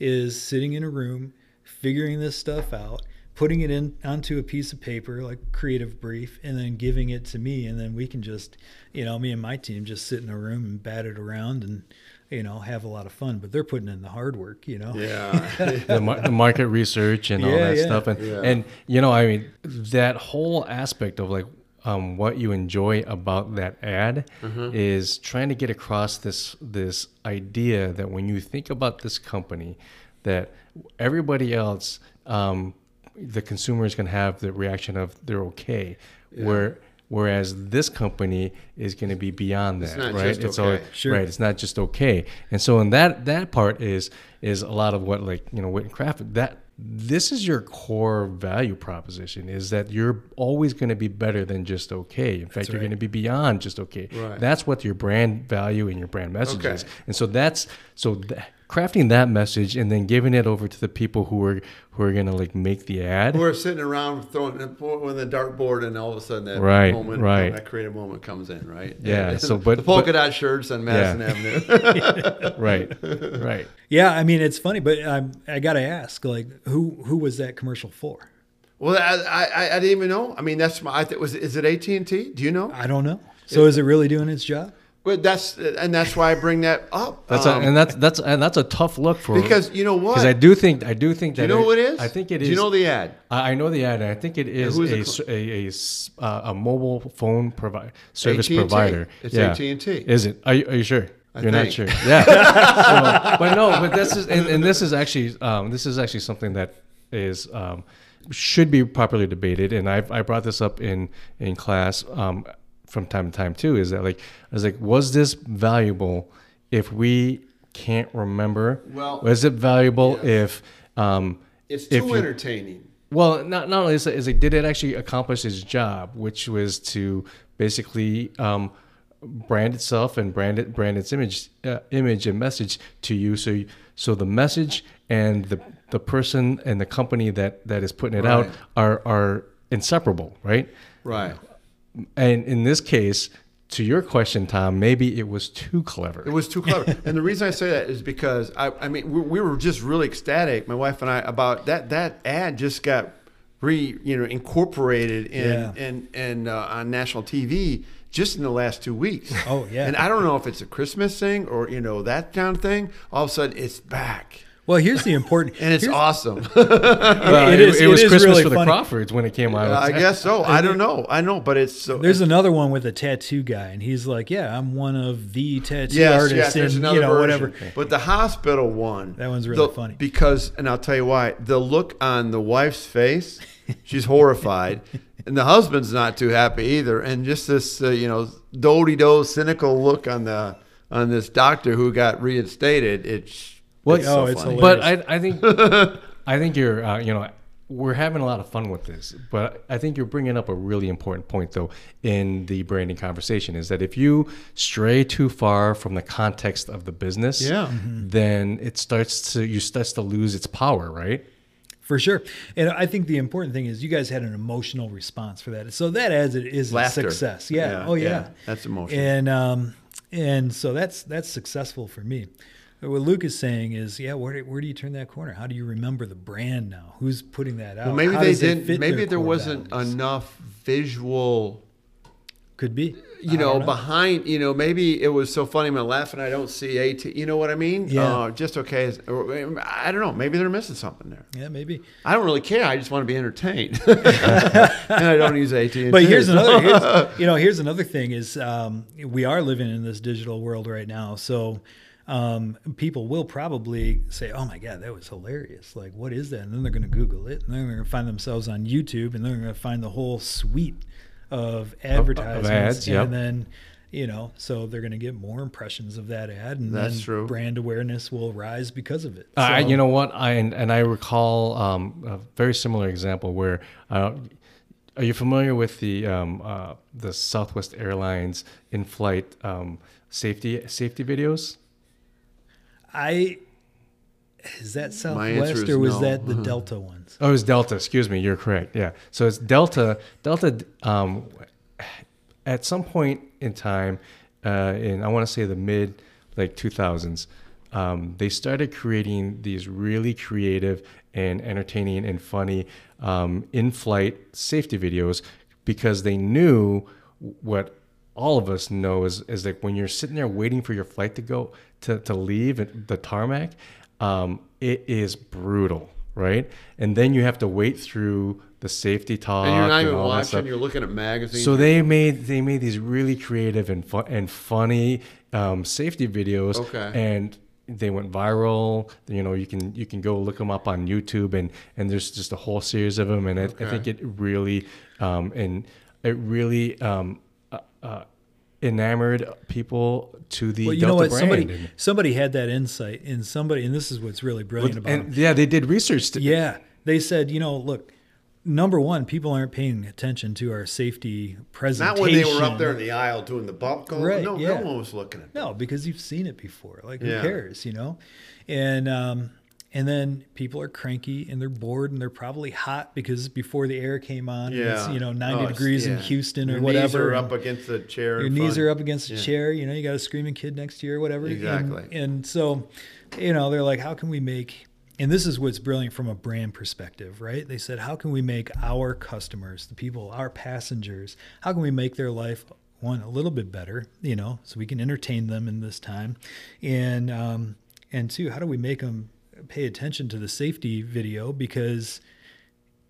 is sitting in a room figuring this stuff out putting it in onto a piece of paper like creative brief and then giving it to me and then we can just you know me and my team just sit in a room and bat it around and you know have a lot of fun but they're putting in the hard work you know Yeah. the, mar- the market research and all that yeah. stuff and Yeah. and you know i mean that whole aspect of like um, what you enjoy about that ad Mm-hmm. is trying to get across this this idea that when you think about this company that everybody else um, the consumer is going to have the reaction of they're okay where whereas this company is going to be beyond that not right all- okay. Sure. right it's not just okay and so in that that part is is a lot of what like you know Whit Craft that this is your core value proposition is that you're always going to be better than just okay in fact you're right. going to be beyond just okay Right. that's what your brand value and your brand message Okay. is and so that's so th- crafting that message and then giving it over to the people who are who are going to like make the ad We're sitting around throwing with the dartboard, and all of a sudden that Right, moment, right. that creative moment comes in, right? Yeah, And so, but- the polka but- dot shirts on Madison Avenue. right right yeah i mean it's funny but um, i gotta ask like who who was that commercial for well, I, I I didn't even know. I mean, that's my. I th- was is it AT and T? Do you know? i don't know so is it really doing its job But that's and that's why I bring that up. that's Um, a, and that's that's and that's a tough look for because you know what? because I do think I do think Do you know what it is? I think it Do is you know the ad? I I know the ad. and I think it is a, a, a uh, a mobile phone provider service AT&T. provider. It's yeah. AT&T. Is it? Are you, are you sure? I You're not sure. Yeah. so, but no. But this is and, and this is actually um, this is actually something that is um, should be properly debated. And I I brought this up in in class um, from time to time too. Is that like I was like, was this valuable if we can't remember? Well, was it valuable yes. if um, It's if too you- entertaining. well, not not only is it, is it did it actually accomplish its job, which was to basically um, brand itself and brand it brand its image uh, image and message to you. So you, so the message and the the person and the company that that is putting it out are are inseparable, right? Right. And in this case, to your question, Tom, maybe it was too clever. It was too clever. and the reason I say that is because I, I mean, we, we were just really ecstatic, my wife and I, about that. That ad just got re, you know, incorporated in Yeah. in, in uh, on national TV just in the last two weeks. Oh, yeah. And I don't know if it's a Christmas thing or you know that kind of thing. All of a sudden, it's back. Well here's the important And it's awesome. Well, it it, is- it it was is Christmas really for the funny. Crawfords when it came out. I guess so. I don't know. I know, but it's so. There's another one with a tattoo guy, and he's like, "Yeah, I'm one of the tattoo Yes, artists, yes, there's and another you know version. whatever." But the hospital one, That one's really the- funny. because, and I'll tell you why. The look on the wife's face, she's horrified, and the husband's not too happy either. And just this, uh, you know, do do cynical look on the on this doctor who got reinstated. It's Well, It's Oh, so it's funny. hilarious. But I, I think I think you're uh, you know we're having a lot of fun with this, but I think you're bringing up a really important point though in the branding conversation is that if you stray too far from the context of the business, Yeah. then it starts to you starts to lose its power, right? For sure. And I think the important thing is you guys had an emotional response for that. So that as it is Laughter. a success. Yeah. Yeah, oh yeah. yeah. That's emotional. And um and so that's that's successful for me. What Luke is saying is, yeah, where, where do you turn that corner? How do you remember the brand now? Who's putting that out? Well, maybe How they didn't. Maybe there wasn't values? enough visual. Could be. You I know, behind. You know, maybe it was so funny. I'm laughing. I don't see at. You know what I mean? Yeah. Uh, just okay. as- or, I don't know. Maybe they're missing something there. Yeah, maybe. I don't really care. I just want to be entertained, and I don't use AT. But here's another, here's, you know, here's another thing is um, we are living in this digital world right now. So um, people will probably say, "Oh my God, that was hilarious! Like, what is that?" And then they're going to Google it, and then they're going to find themselves on YouTube, and then they're going to find the whole suite of advertisements, of ads, yep. and then. You know, so they're going to get more impressions of that ad, and That's then true. brand awareness will rise because of it. I, So- you know what? I and, and I recall um, a very similar example where. Uh, are you familiar with the um, uh, the Southwest Airlines in-flight um, safety safety videos? I is that Southwest is or was no. that the Delta ones? Oh, it was Delta. Excuse me. You're correct. Yeah. So it's Delta. Delta. Um, at some point in time, uh, in I want to say the mid like 2000s, um, they started creating these really creative and entertaining and funny um, in-flight safety videos because they knew what all of us know is, is like when you're sitting there waiting for your flight to go to, to leave the tarmac, um, it is brutal, right? And then you have to wait through the safety talk. and you're not even watching. You're looking at magazines. So they made they made these really creative and fun and funny um, safety videos, Okay. and they went viral. You know, you can you can go look them up on YouTube, and and there's just a whole series of them, and I, I think it really um, and it really um, uh, uh, enamored people to the Well, you Delta know what? brand. Somebody somebody had that insight, and somebody, and this is what's really brilliant about and them. yeah, they did research. To, Yeah, they said, you know, look, number one, people aren't paying attention to our safety presentation. not when they were up there in the aisle doing the bump call. Right, no, yeah. no one was looking at. It. No, because you've seen it before. Like, who cares, you know? And um, and then people are cranky and they're bored and they're probably hot because before the air came on, Yeah, it's you know 90 Oh, it's- degrees in. Houston or whatever. Your whatever. Knees are up against the chair. your knees are up against a Yeah. chair you know you got a screaming kid next to you or whatever And- Exactly. and, so you know they're like how can we make and this is what's brilliant from a brand perspective right they said how can we make our customers the people our passengers how can we make their life one a little bit better you know so we can entertain them in this time and um and two how do we make them pay attention to the safety video because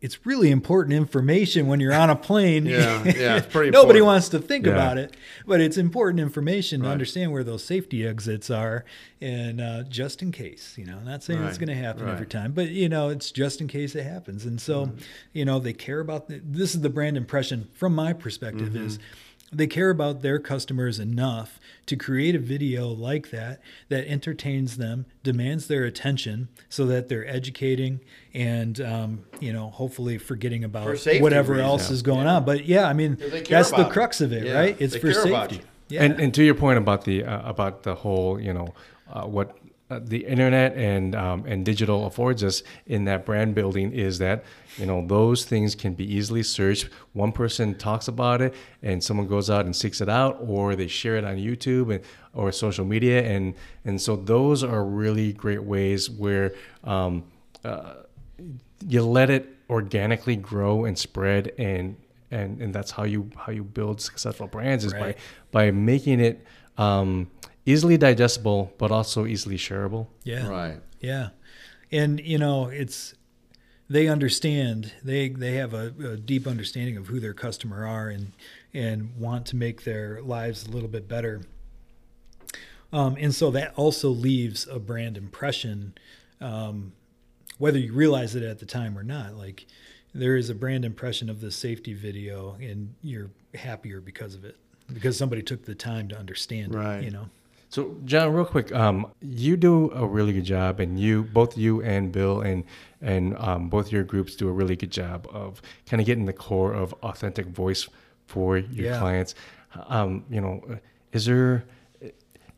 it's really important information when you're on a plane. Yeah, yeah, it's pretty Nobody important. wants to think Yeah. about it, but it's important information to understand where those safety exits are, and uh, just in case, you know, not saying it's going to happen every time, but you know, it's just in case it happens. And so, Mm-hmm. you know, they care about the, this is the brand impression from my perspective Mm-hmm. is they care about their customers enough to create a video like that that entertains them, demands their attention, so that they're educating and um, you know hopefully forgetting about safety whatever reasons. else is going on. But yeah, I mean that's the crux of it, Yeah, right? It's they for safety. Yeah. And, and to your point about the uh, about the whole, you know, uh, what uh, the internet and um, and digital affords us in that brand building is that you know those things can be easily searched. One person talks about it, and someone goes out and seeks it out, or they share it on YouTube and or social media, and and so those are really great ways where. Um, uh, you let it organically grow and spread and and and that's how you how you build successful brands is Right. by by making it um, easily digestible but also easily shareable yeah. Right. Yeah, and you know it's they understand they they have a, a deep understanding of who their customer are and and want to make their lives a little bit better. Um, and so that also leaves a brand impression, um, whether you realize it at the time or not. Like there is a brand impression of the safety video, and you're happier because of it because somebody took the time to understand Right. it. You know. So, John, real quick, um, you do a really good job, and you, both you and Bill, and and um, both your groups do a really good job of kind of getting the core of authentic voice for your Yeah. clients. Um, you know, is there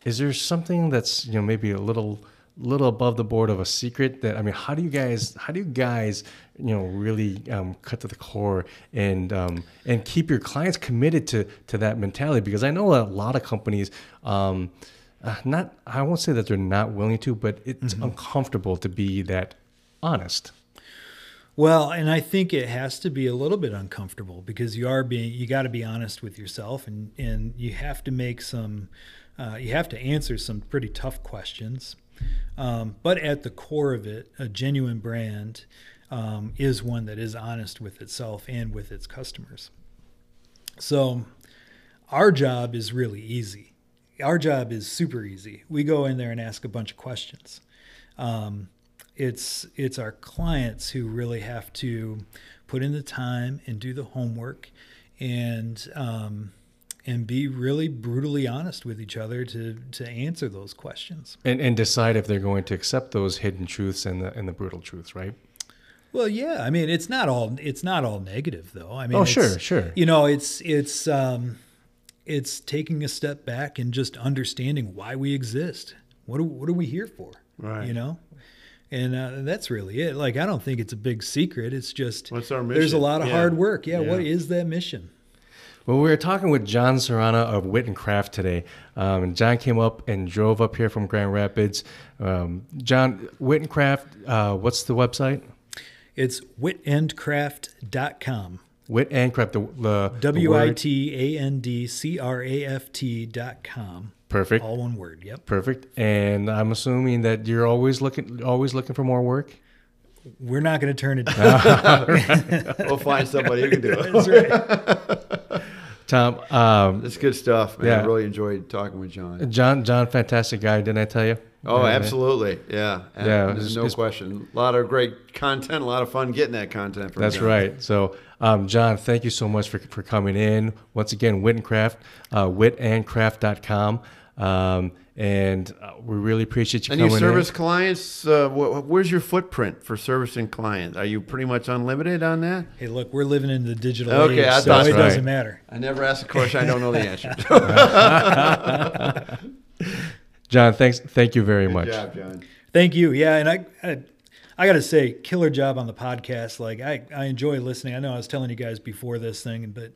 is there something that's you know maybe a little little above the board of a secret that I mean, how do you guys how do you guys you know really um, cut to the core and um, and keep your clients committed to to that mentality? Because I know a lot of companies. Um, uh, not, I won't say that they're not willing to, but it's uncomfortable to be that honest. Well, and I think it has to be a little bit uncomfortable because you are being you got to be honest with yourself and and you have to make some uh, you have to answer some pretty tough questions. Um, but at the core of it, a genuine brand um, is one that is honest with itself and with its customers. So our job is really easy. Our job is super easy. We go in there and ask a bunch of questions. Um, it's it's our clients who really have to put in the time and do the homework and um, and be really brutally honest with each other to to answer those questions. And, and decide if they're going to accept those hidden truths and the and the brutal truths, right? Well, yeah, I mean it's not all it's not all negative though. I mean, Oh, sure, sure. You know, it's it's um, it's taking a step back and just understanding why we exist. What are, what are we here for? Right. You know, and uh, that's really it. Like I don't think it's a big secret. It's just What's our There's a lot of Yeah. hard work. Yeah, Yeah. What is that mission? Well, we were talking with John Serrana of Wit and Craft today. Um, and John came up and drove up here from Grand Rapids. Um, John, Wit and Craft, uh, what's the website? It's witandcraft.com. Wit and Craft, the, the the W I word- T A N D C R A F T dot com. Perfect. All one word. Yep. Perfect. And I'm assuming that you're always looking always looking for more work. We're not going to turn it down. We'll find somebody who can do it. That's right. Tom, um, That's good stuff, man. Yeah. I really enjoyed talking with John. John, John, fantastic guy, didn't I tell you? Oh, Yeah, absolutely. Yeah. And Yeah, There's it's- no it's- question. A lot of great content, a lot of fun getting that content from That's John. right. So, um, John, thank you so much for, for coming in. Once again, Wit and Craft, uh, witandcraft.com. Um, and uh, we really appreciate you And you service in. clients, uh, wh- where's your footprint for servicing clients? Are you pretty much unlimited on that? Hey, look, we're living in the digital Okay, age, I so thought it so. doesn't matter. I never ask a question I don't know the answer to. John, thanks. Thank you very Good much. job, John. Thank you. Yeah, and I, I, I got to say, killer job on the podcast. Like I, I enjoy listening. I know I was telling you guys before this thing, but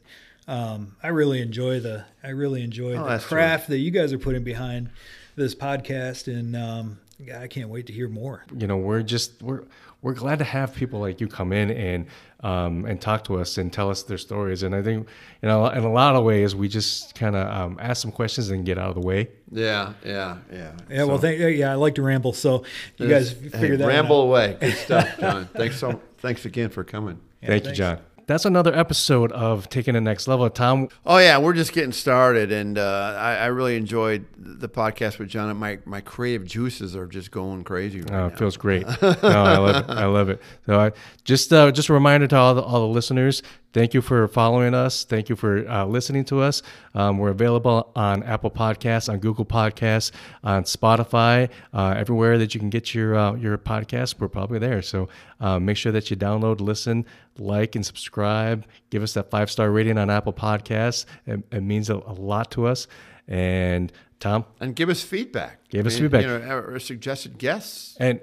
um, I really enjoy the, I really enjoy Oh, the that's craft that you guys are putting behind this podcast, and um, I can't wait to hear more. you know we're just we're we're glad to have people like you come in and um, and talk to us and tell us their stories and i think you know in a lot of ways we just kind of um, ask some questions and get out of the way Yeah, yeah, yeah. Yeah, well, thank, yeah, I like to ramble, so you guys Hey, figure that ramble Out. away. Good stuff, John. thanks so. Thanks again for coming. thank you john that's another episode of taking the next level tom Oh yeah, we're just getting started, and uh, I, I really enjoyed the podcast with John. My my creative juices are just going crazy right Oh, now. it feels great. No, I love it. I love it. So, I, just uh, just a reminder to all the, all the listeners. Thank you for following us. Thank you for uh, listening to us. Um, we're available on Apple Podcasts, on Google Podcasts, on Spotify, uh, everywhere that you can get your uh, your podcast. We're probably there. So uh, make sure that you download, listen, like, and subscribe. Give us that five star rating on Apple Podcasts. It, it means a, a lot to us. And Tom, and give us feedback. Give us I mean, feedback. You know, or suggested guests. And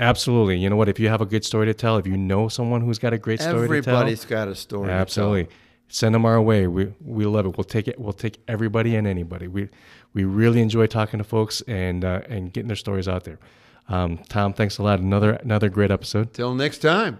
absolutely, you know what? If you have a good story to tell, if you know someone who's got a great story Everybody's to tell, got a story. to absolutely, send them our way. We we love it. We'll take it. We'll take everybody and anybody. We we really enjoy talking to folks and uh, and getting their stories out there. Um, Tom, thanks a lot. Another another great episode. Till next time.